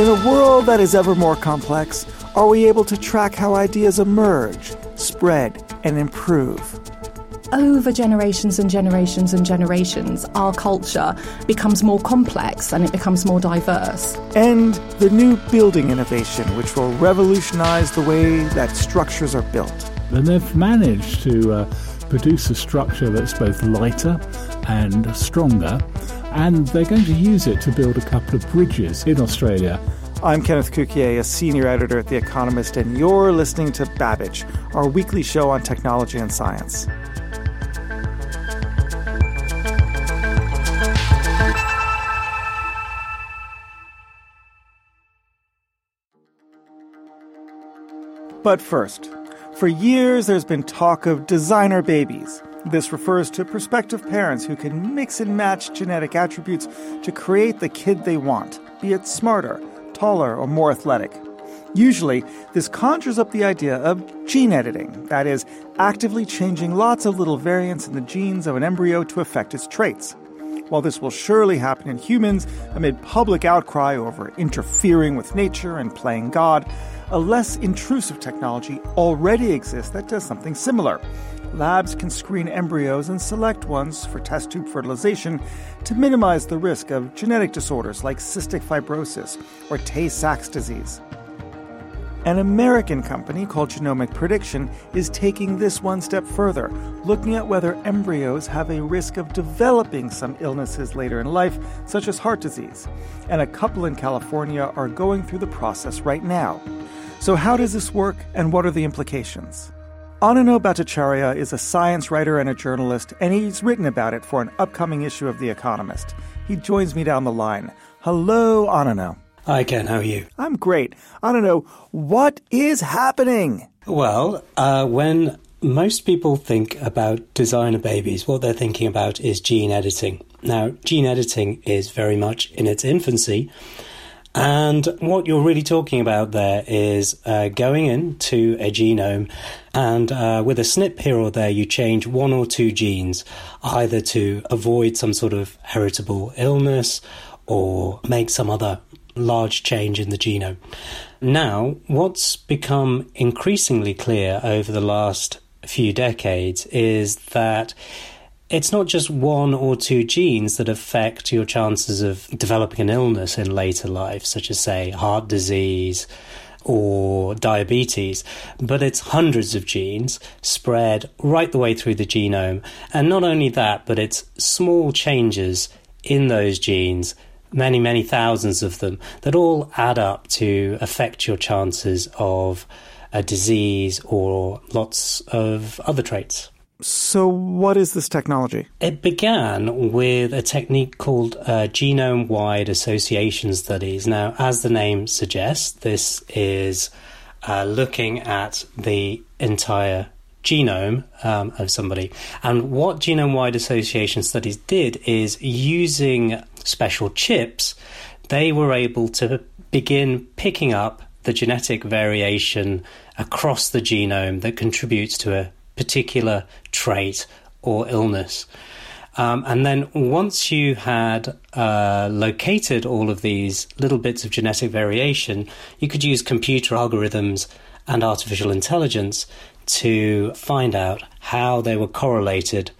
In a world that is ever more complex, are we able to track how ideas emerge, spread, and improve? over generations and generations and generations, our culture becomes more complex and it becomes more diverse. And the new building innovation, which will revolutionize the way that structures are built. And they've managed to uh, produce a structure that's both lighter and stronger, and they're going to use it to build a couple of bridges in Australia. I'm Kenneth Cukier, a senior editor at The Economist, and you're listening to Babbage, our weekly show on technology and science. But first, for years there's been talk of designer babies. This refers to prospective parents who can mix and match genetic attributes to create the kid they want, be it smarter, taller, or more athletic. Usually, this conjures up the idea of gene editing, that is, actively changing lots of little variants in the genes of an embryo to affect its traits. While this will surely happen in humans amid public outcry over interfering with nature and playing God, a less intrusive technology already exists that does something similar. Labs can screen embryos and select ones for test tube fertilization to minimize the risk of genetic disorders like cystic fibrosis or Tay Sachs disease. An American company called Genomic Prediction is taking this one step further, looking at whether embryos have a risk of developing some illnesses later in life, such as heart disease. And a couple in California are going through the process right now. So, how does this work and what are the implications? Ananyo Bhattacharya is a science writer and a journalist, and he's written about it for an upcoming issue of The Economist. He joins me down the line. Hello, Ananyo. Hi, Ken. How are you? I'm great. I what is happening? Well, uh, when most people think about designer babies, what they're thinking about is gene editing. Now, gene editing is very much in its infancy. And what you're really talking about there is uh, going into a genome and uh, with a snip here or there, you change one or two genes, either to avoid some sort of heritable illness or make some other large change in the genome. Now, what's become increasingly clear over the last few decades is that it's not just one or two genes that affect your chances of developing an illness in later life, such as, say, heart disease or diabetes, but it's hundreds of genes spread right the way through the genome. And not only that, but it's small changes in those genes many, many thousands of them that all add up to affect your chances of a disease or lots of other traits. So, what is this technology? It began with a technique called uh, genome wide association studies. Now, as the name suggests, this is uh, looking at the entire genome um, of somebody. And what genome wide association studies did is using special chips, they were able to begin picking up the genetic variation across the genome that contributes to a particular trait or illness. Um, and then once you had uh, located all of these little bits of genetic variation, you could use computer algorithms and artificial intelligence to find out how they were correlated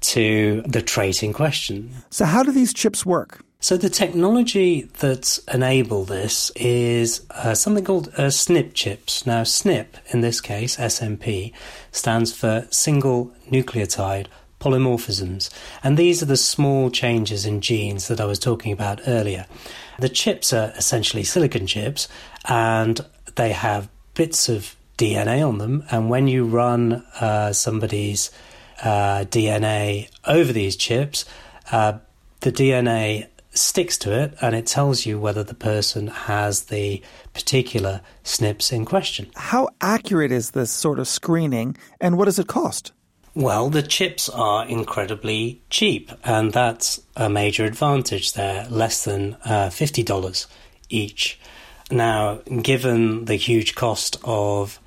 to the trait in question. So, how do these chips work? So, the technology that enable this is uh, something called uh, SNP chips. Now, SNP, in this case, SNP, stands for single nucleotide polymorphisms. And these are the small changes in genes that I was talking about earlier. The chips are essentially silicon chips, and they have bits of DNA on them. And when you run uh, somebody's uh, DNA over these chips, uh, the DNA sticks to it and it tells you whether the person has the particular SNPs in question. How accurate is this sort of screening and what does it cost? Well, the chips are incredibly cheap, and that's a major advantage. They're less than uh, $50 each. Now, given the huge cost of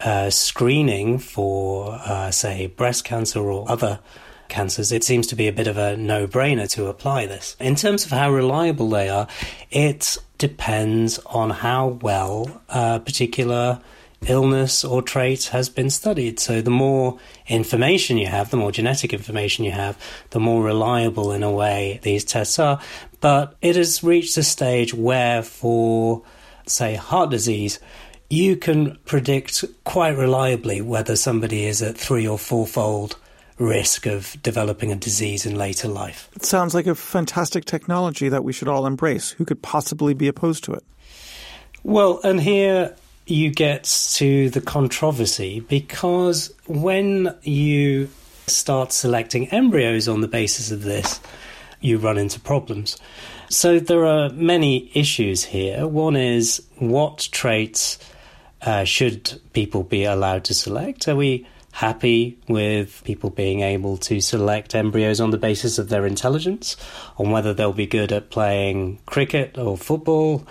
uh, screening for, uh, say, breast cancer or other cancers, it seems to be a bit of a no brainer to apply this. In terms of how reliable they are, it depends on how well a particular illness or trait has been studied. So the more information you have, the more genetic information you have, the more reliable in a way these tests are. But it has reached a stage where for, say, heart disease, you can predict quite reliably whether somebody is at three or fourfold risk of developing a disease in later life. It sounds like a fantastic technology that we should all embrace. Who could possibly be opposed to it? Well, and here you get to the controversy because when you start selecting embryos on the basis of this, you run into problems. So there are many issues here. One is what traits uh, should people be allowed to select? Are we happy with people being able to select embryos on the basis of their intelligence, on whether they'll be good at playing cricket or football,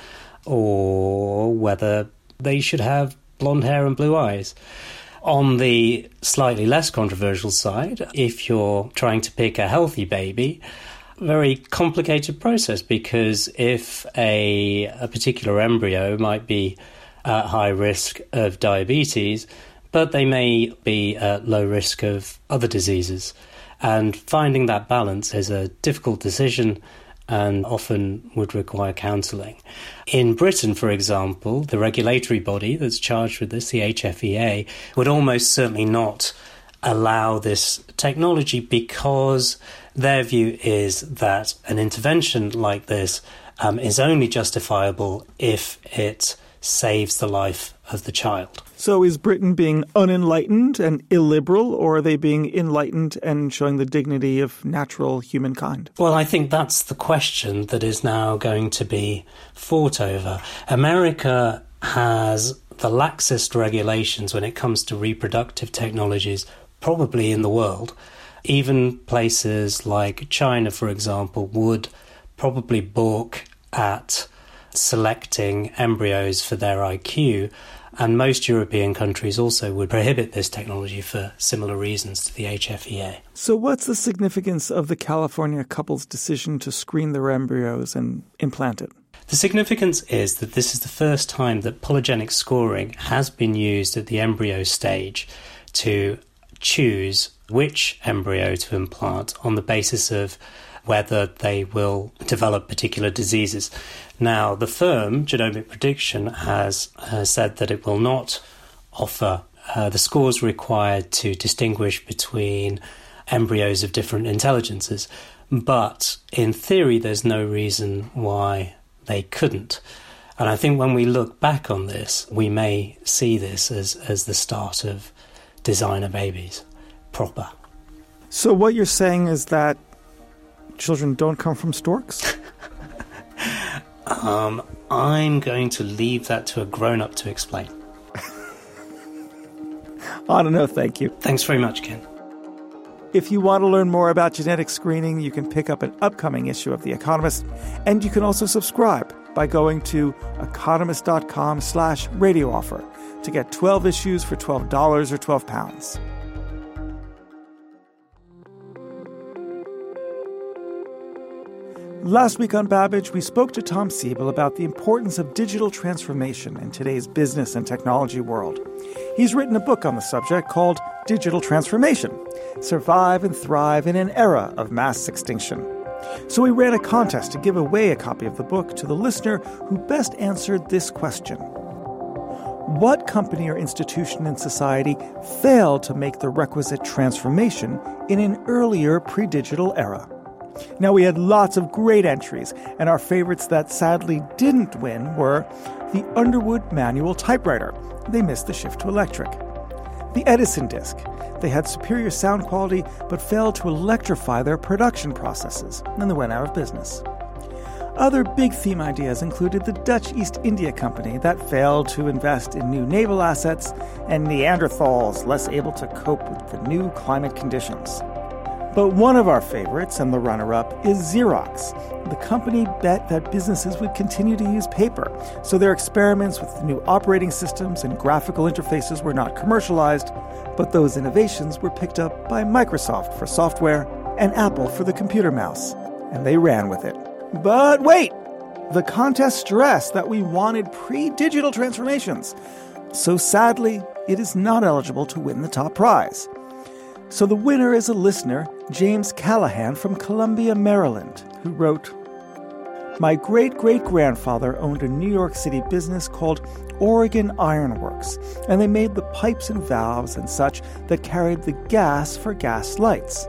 or whether they should have blonde hair and blue eyes. On the slightly less controversial side, if you're trying to pick a healthy baby, very complicated process because if a, a particular embryo might be at high risk of diabetes, but they may be at low risk of other diseases. And finding that balance is a difficult decision and often would require counselling. In Britain, for example, the regulatory body that's charged with this, the HFEA, would almost certainly not allow this technology because their view is that an intervention like this um, is only justifiable if it saves the life of the child. So is Britain being unenlightened and illiberal, or are they being enlightened and showing the dignity of natural humankind? Well, I think that's the question that is now going to be fought over. America has the laxest regulations when it comes to reproductive technologies, probably in the world. Even places like China, for example, would probably balk at selecting embryos for their IQ. And most European countries also would prohibit this technology for similar reasons to the HFEA. So, what's the significance of the California couple's decision to screen their embryos and implant it? The significance is that this is the first time that polygenic scoring has been used at the embryo stage to choose which embryo to implant on the basis of whether they will develop particular diseases. Now, the firm, Genomic Prediction, has uh, said that it will not offer uh, the scores required to distinguish between embryos of different intelligences. But in theory, there's no reason why they couldn't. And I think when we look back on this, we may see this as, as the start of designer babies proper. So, what you're saying is that children don't come from storks? Um, I'm going to leave that to a grown up to explain. I don't know, thank you. Thanks very much, Ken. If you want to learn more about genetic screening, you can pick up an upcoming issue of The Economist, and you can also subscribe by going to economist.com slash radio offer to get 12 issues for $12 or 12 pounds. Last week on Babbage, we spoke to Tom Siebel about the importance of digital transformation in today's business and technology world. He's written a book on the subject called Digital Transformation Survive and Thrive in an Era of Mass Extinction. So we ran a contest to give away a copy of the book to the listener who best answered this question What company or institution in society failed to make the requisite transformation in an earlier pre digital era? Now, we had lots of great entries, and our favorites that sadly didn't win were the Underwood manual typewriter. They missed the shift to electric. The Edison disc. They had superior sound quality but failed to electrify their production processes, and they went out of business. Other big theme ideas included the Dutch East India Company that failed to invest in new naval assets, and Neanderthals less able to cope with the new climate conditions. But one of our favorites and the runner up is Xerox. The company bet that businesses would continue to use paper, so their experiments with new operating systems and graphical interfaces were not commercialized, but those innovations were picked up by Microsoft for software and Apple for the computer mouse, and they ran with it. But wait! The contest stressed that we wanted pre digital transformations, so sadly, it is not eligible to win the top prize. So the winner is a listener, James Callahan from Columbia, Maryland, who wrote My great great grandfather owned a New York City business called Oregon Iron Works, and they made the pipes and valves and such that carried the gas for gas lights.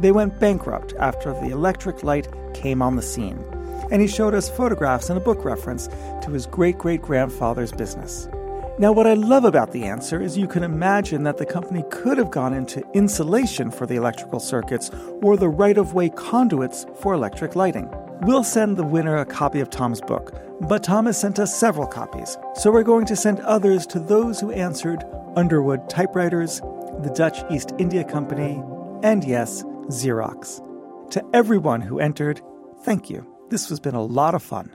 They went bankrupt after the electric light came on the scene, and he showed us photographs and a book reference to his great great grandfather's business. Now, what I love about the answer is you can imagine that the company could have gone into insulation for the electrical circuits or the right of way conduits for electric lighting. We'll send the winner a copy of Tom's book, but Tom has sent us several copies, so we're going to send others to those who answered Underwood Typewriters, the Dutch East India Company, and yes, Xerox. To everyone who entered, thank you. This has been a lot of fun.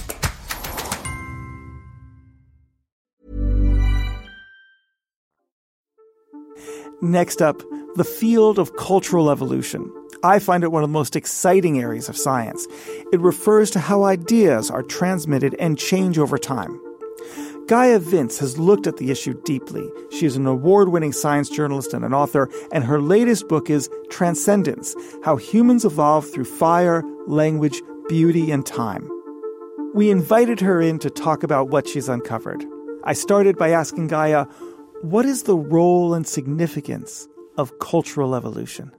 Next up, the field of cultural evolution. I find it one of the most exciting areas of science. It refers to how ideas are transmitted and change over time. Gaia Vince has looked at the issue deeply. She is an award winning science journalist and an author, and her latest book is Transcendence How Humans Evolve Through Fire, Language, Beauty, and Time. We invited her in to talk about what she's uncovered. I started by asking Gaia, what is the role and significance of cultural evolution?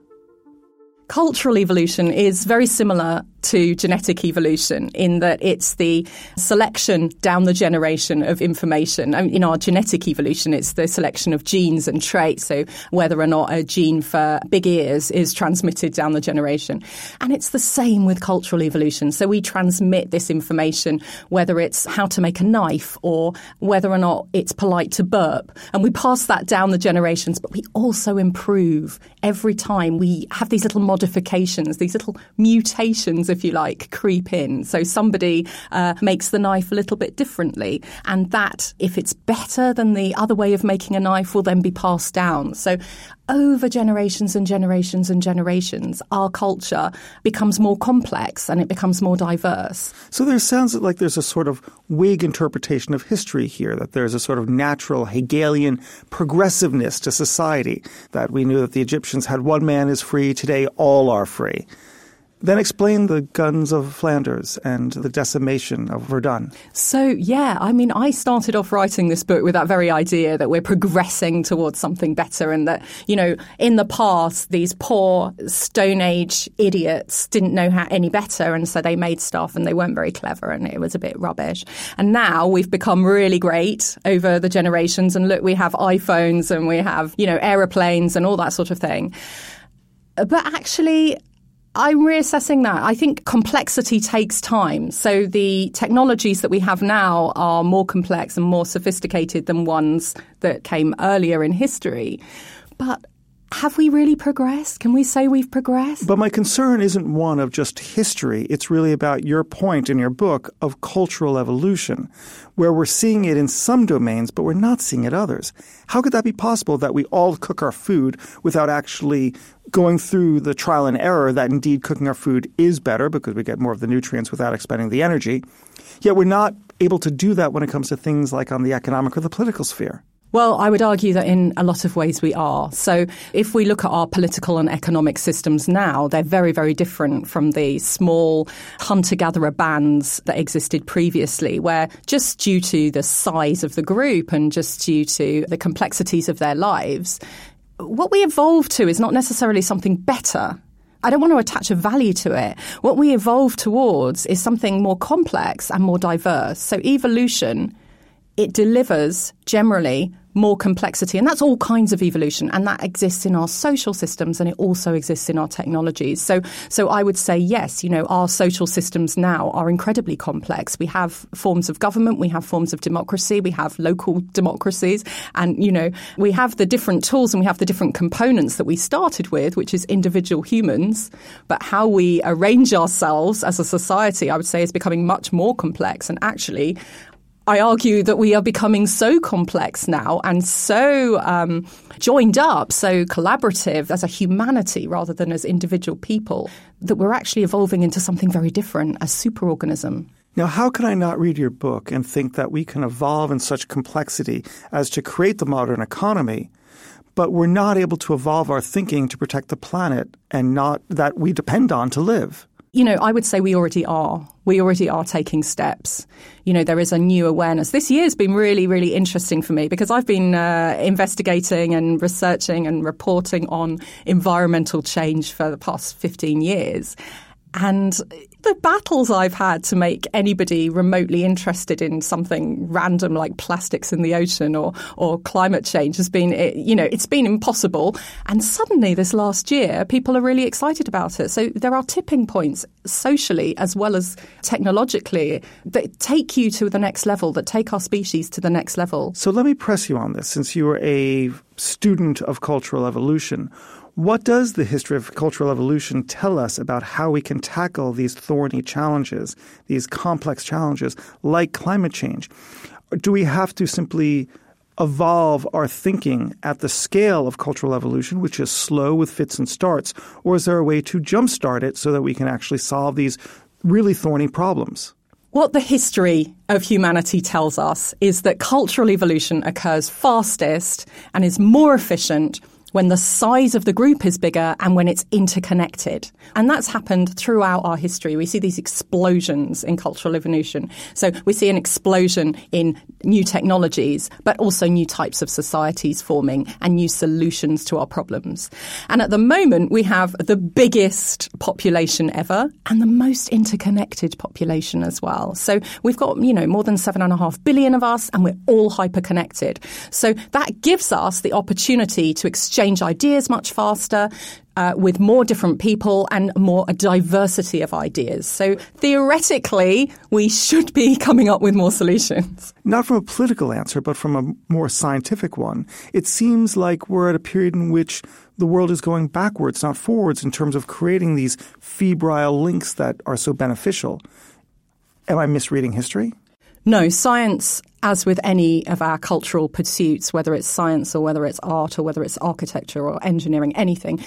Cultural evolution is very similar to genetic evolution in that it's the selection down the generation of information. I mean, in our genetic evolution, it's the selection of genes and traits. So whether or not a gene for big ears is transmitted down the generation. And it's the same with cultural evolution. So we transmit this information, whether it's how to make a knife or whether or not it's polite to burp. And we pass that down the generations, but we also improve every time we have these little modifications, these little mutations if you like, creep in. So somebody uh, makes the knife a little bit differently. And that, if it's better than the other way of making a knife, will then be passed down. So over generations and generations and generations, our culture becomes more complex and it becomes more diverse. So there sounds like there's a sort of Whig interpretation of history here, that there's a sort of natural Hegelian progressiveness to society, that we knew that the Egyptians had one man is free, today all are free. Then explain the guns of Flanders and the decimation of Verdun. So, yeah, I mean, I started off writing this book with that very idea that we're progressing towards something better and that, you know, in the past, these poor Stone Age idiots didn't know how any better. And so they made stuff and they weren't very clever and it was a bit rubbish. And now we've become really great over the generations. And look, we have iPhones and we have, you know, aeroplanes and all that sort of thing. But actually, I'm reassessing that. I think complexity takes time. So the technologies that we have now are more complex and more sophisticated than ones that came earlier in history. But have we really progressed? Can we say we've progressed? But my concern isn't one of just history. It's really about your point in your book of cultural evolution, where we're seeing it in some domains, but we're not seeing it others. How could that be possible that we all cook our food without actually going through the trial and error that indeed cooking our food is better because we get more of the nutrients without expending the energy? Yet we're not able to do that when it comes to things like on the economic or the political sphere. Well, I would argue that in a lot of ways we are. So if we look at our political and economic systems now, they're very, very different from the small hunter gatherer bands that existed previously, where just due to the size of the group and just due to the complexities of their lives, what we evolve to is not necessarily something better. I don't want to attach a value to it. What we evolve towards is something more complex and more diverse. So evolution, it delivers generally more complexity. And that's all kinds of evolution. And that exists in our social systems and it also exists in our technologies. So, so I would say, yes, you know, our social systems now are incredibly complex. We have forms of government, we have forms of democracy, we have local democracies. And, you know, we have the different tools and we have the different components that we started with, which is individual humans. But how we arrange ourselves as a society, I would say, is becoming much more complex. And actually, I argue that we are becoming so complex now and so um, joined up, so collaborative as a humanity rather than as individual people, that we're actually evolving into something very different, a superorganism. Now, how can I not read your book and think that we can evolve in such complexity as to create the modern economy, but we're not able to evolve our thinking to protect the planet and not that we depend on to live? You know, I would say we already are. We already are taking steps. You know, there is a new awareness. This year's been really, really interesting for me because I've been uh, investigating and researching and reporting on environmental change for the past 15 years. And the battles I've had to make anybody remotely interested in something random like plastics in the ocean or, or climate change has been, you know, it's been impossible. And suddenly this last year, people are really excited about it. So there are tipping points socially as well as technologically that take you to the next level, that take our species to the next level. So let me press you on this since you are a student of cultural evolution. What does the history of cultural evolution tell us about how we can tackle these thorny challenges, these complex challenges like climate change? Do we have to simply evolve our thinking at the scale of cultural evolution, which is slow with fits and starts, or is there a way to jumpstart it so that we can actually solve these really thorny problems? What the history of humanity tells us is that cultural evolution occurs fastest and is more efficient when the size of the group is bigger and when it's interconnected. And that's happened throughout our history. We see these explosions in cultural evolution. So we see an explosion in new technologies, but also new types of societies forming and new solutions to our problems. And at the moment, we have the biggest population ever and the most interconnected population as well. So we've got, you know, more than seven and a half billion of us and we're all hyperconnected. So that gives us the opportunity to exchange exchange ideas much faster, uh, with more different people and more a diversity of ideas. So theoretically, we should be coming up with more solutions. Not from a political answer, but from a more scientific one. It seems like we're at a period in which the world is going backwards, not forwards, in terms of creating these febrile links that are so beneficial. Am I misreading history? No, science, as with any of our cultural pursuits, whether it's science or whether it's art or whether it's architecture or engineering, anything,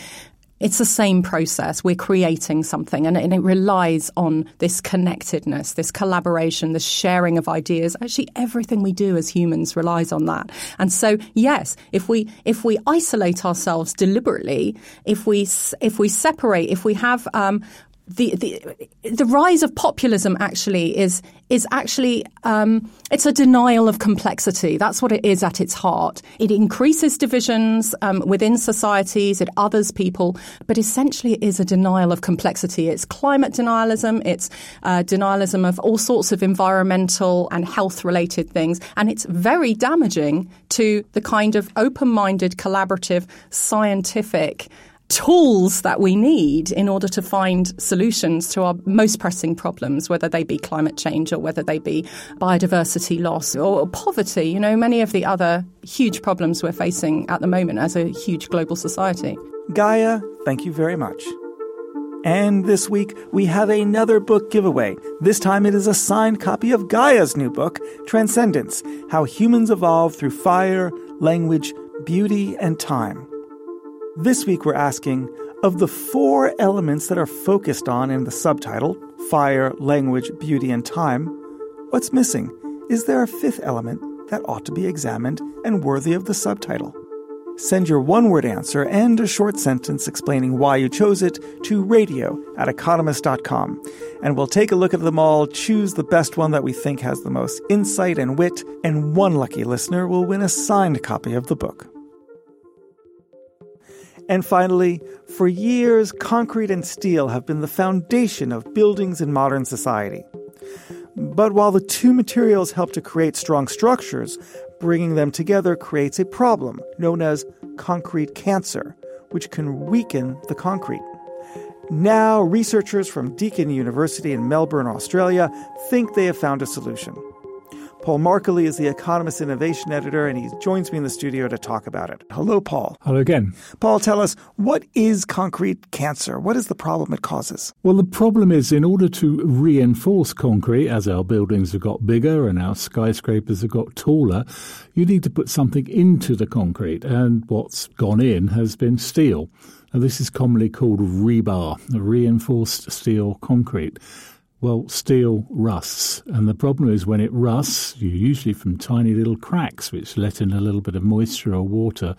it's the same process. We're creating something, and, it relies on this connectedness, this collaboration, this sharing of ideas. Actually, everything we do as humans relies on that. And so, yes, if we if we isolate ourselves deliberately, if we if we separate, if we have um, the, the the rise of populism actually is is actually um, it's a denial of complexity. That's what it is at its heart. It increases divisions um, within societies. It others people, but essentially it is a denial of complexity. It's climate denialism. It's uh, denialism of all sorts of environmental and health related things, and it's very damaging to the kind of open minded, collaborative, scientific tools that we need in order to find solutions to our most pressing problems, whether they be climate change or whether they be biodiversity loss or poverty. You know, many of the other huge problems we're facing at the moment as a huge global society. Gaia, thank you very much. And this week, we have another book giveaway. This time it is a signed copy of Gaia's new book, Transcendence How Humans Evolve Through Fire, Language, Beauty, and Time. This week we're asking of the four elements that are focused on in the subtitle fire, language, beauty, and time what's missing? Is there a fifth element that ought to be examined and worthy of the subtitle? Send your one word answer and a short sentence explaining why you chose it to radio at economist.com. And we'll take a look at them all, choose the best one that we think has the most insight and wit, and one lucky listener will win a signed copy of the book. And finally, for years, concrete and steel have been the foundation of buildings in modern society. But while the two materials help to create strong structures, bringing them together creates a problem known as concrete cancer, which can weaken the concrete. Now, researchers from Deakin University in Melbourne, Australia, think they have found a solution. Paul Markillie is the Economist Innovation Editor, and he joins me in the studio to talk about it. Hello, Paul. Hello again. Paul, tell us what is concrete cancer? What is the problem it causes? Well, the problem is in order to reinforce concrete, as our buildings have got bigger and our skyscrapers have got taller, you need to put something into the concrete, and what's gone in has been steel. Now, this is commonly called rebar, reinforced steel concrete. Well, steel rusts, and the problem is when it rusts, usually from tiny little cracks which let in a little bit of moisture or water.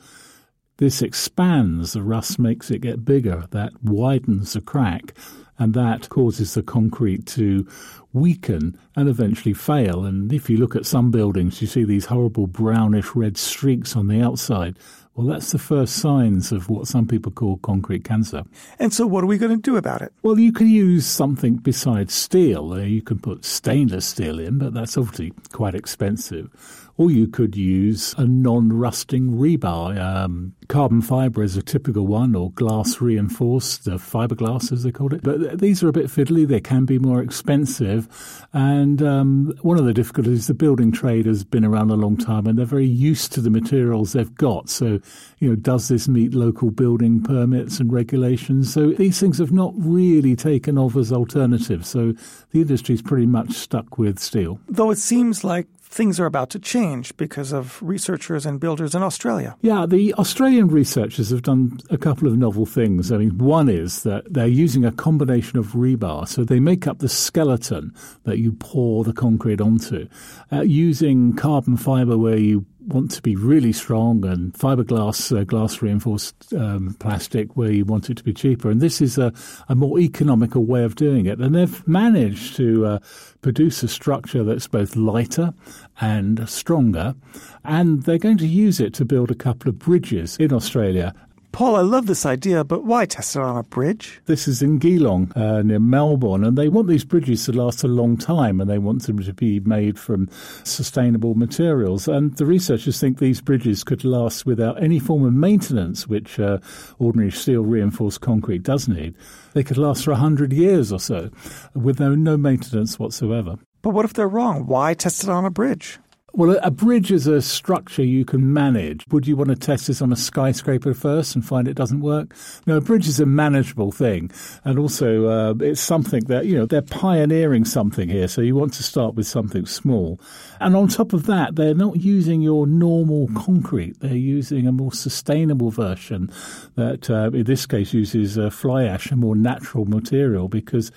This expands, the rust makes it get bigger, that widens the crack, and that causes the concrete to weaken and eventually fail. And if you look at some buildings, you see these horrible brownish red streaks on the outside. Well, that's the first signs of what some people call concrete cancer. And so, what are we going to do about it? Well, you can use something besides steel. Uh, you can put stainless steel in, but that's obviously quite expensive. Or you could use a non rusting rebar. Um, carbon fibre is a typical one, or glass reinforced, uh, fiberglass as they call it. But these are a bit fiddly, they can be more expensive. And um, one of the difficulties, the building trade has been around a long time and they're very used to the materials they've got. So, you know, does this meet local building permits and regulations? So these things have not really taken off as alternatives. So the industry is pretty much stuck with steel. Though it seems like things are about to change because of researchers and builders in Australia. Yeah, the Australian researchers have done a couple of novel things. I mean, one is that they're using a combination of rebar, so they make up the skeleton that you pour the concrete onto, uh, using carbon fiber where you want to be really strong and fiberglass, uh, glass reinforced um, plastic where you want it to be cheaper. And this is a, a more economical way of doing it. And they've managed to uh, produce a structure that's both lighter and stronger. And they're going to use it to build a couple of bridges in Australia Paul, I love this idea, but why test it on a bridge? This is in Geelong, uh, near Melbourne, and they want these bridges to last a long time and they want them to be made from sustainable materials. And the researchers think these bridges could last without any form of maintenance, which uh, ordinary steel reinforced concrete does need. They could last for 100 years or so with no, no maintenance whatsoever. But what if they're wrong? Why test it on a bridge? Well, a bridge is a structure you can manage. Would you want to test this on a skyscraper first and find it doesn't work? No, a bridge is a manageable thing. And also, uh, it's something that, you know, they're pioneering something here. So you want to start with something small. And on top of that, they're not using your normal concrete. They're using a more sustainable version that, uh, in this case, uses uh, fly ash, a more natural material, because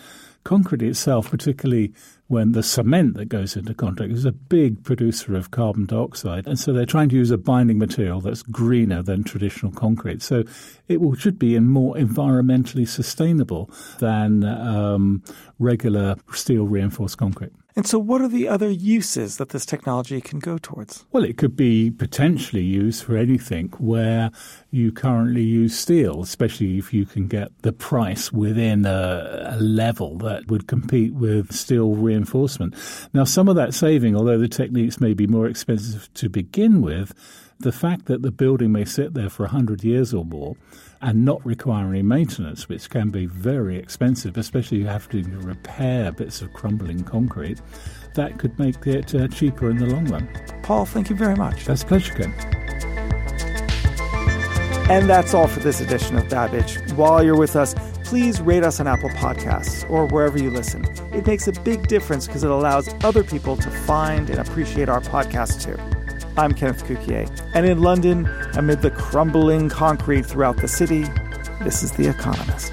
concrete itself, particularly when the cement that goes into concrete is a big producer of carbon dioxide. And so they're trying to use a binding material that's greener than traditional concrete. So it will, should be more environmentally sustainable than um, regular steel reinforced concrete. And so, what are the other uses that this technology can go towards? Well, it could be potentially used for anything where you currently use steel, especially if you can get the price within a, a level that would compete with steel reinforcement. Now, some of that saving, although the techniques may be more expensive to begin with, the fact that the building may sit there for 100 years or more and not require any maintenance, which can be very expensive, especially if you have to repair bits of crumbling concrete, that could make it uh, cheaper in the long run. Paul, thank you very much. That's a pleasure, Ken. And that's all for this edition of Babbage. While you're with us, please rate us on Apple Podcasts or wherever you listen. It makes a big difference because it allows other people to find and appreciate our podcast too. I'm Kenneth Cukier, and in London, amid the crumbling concrete throughout the city, this is The Economist.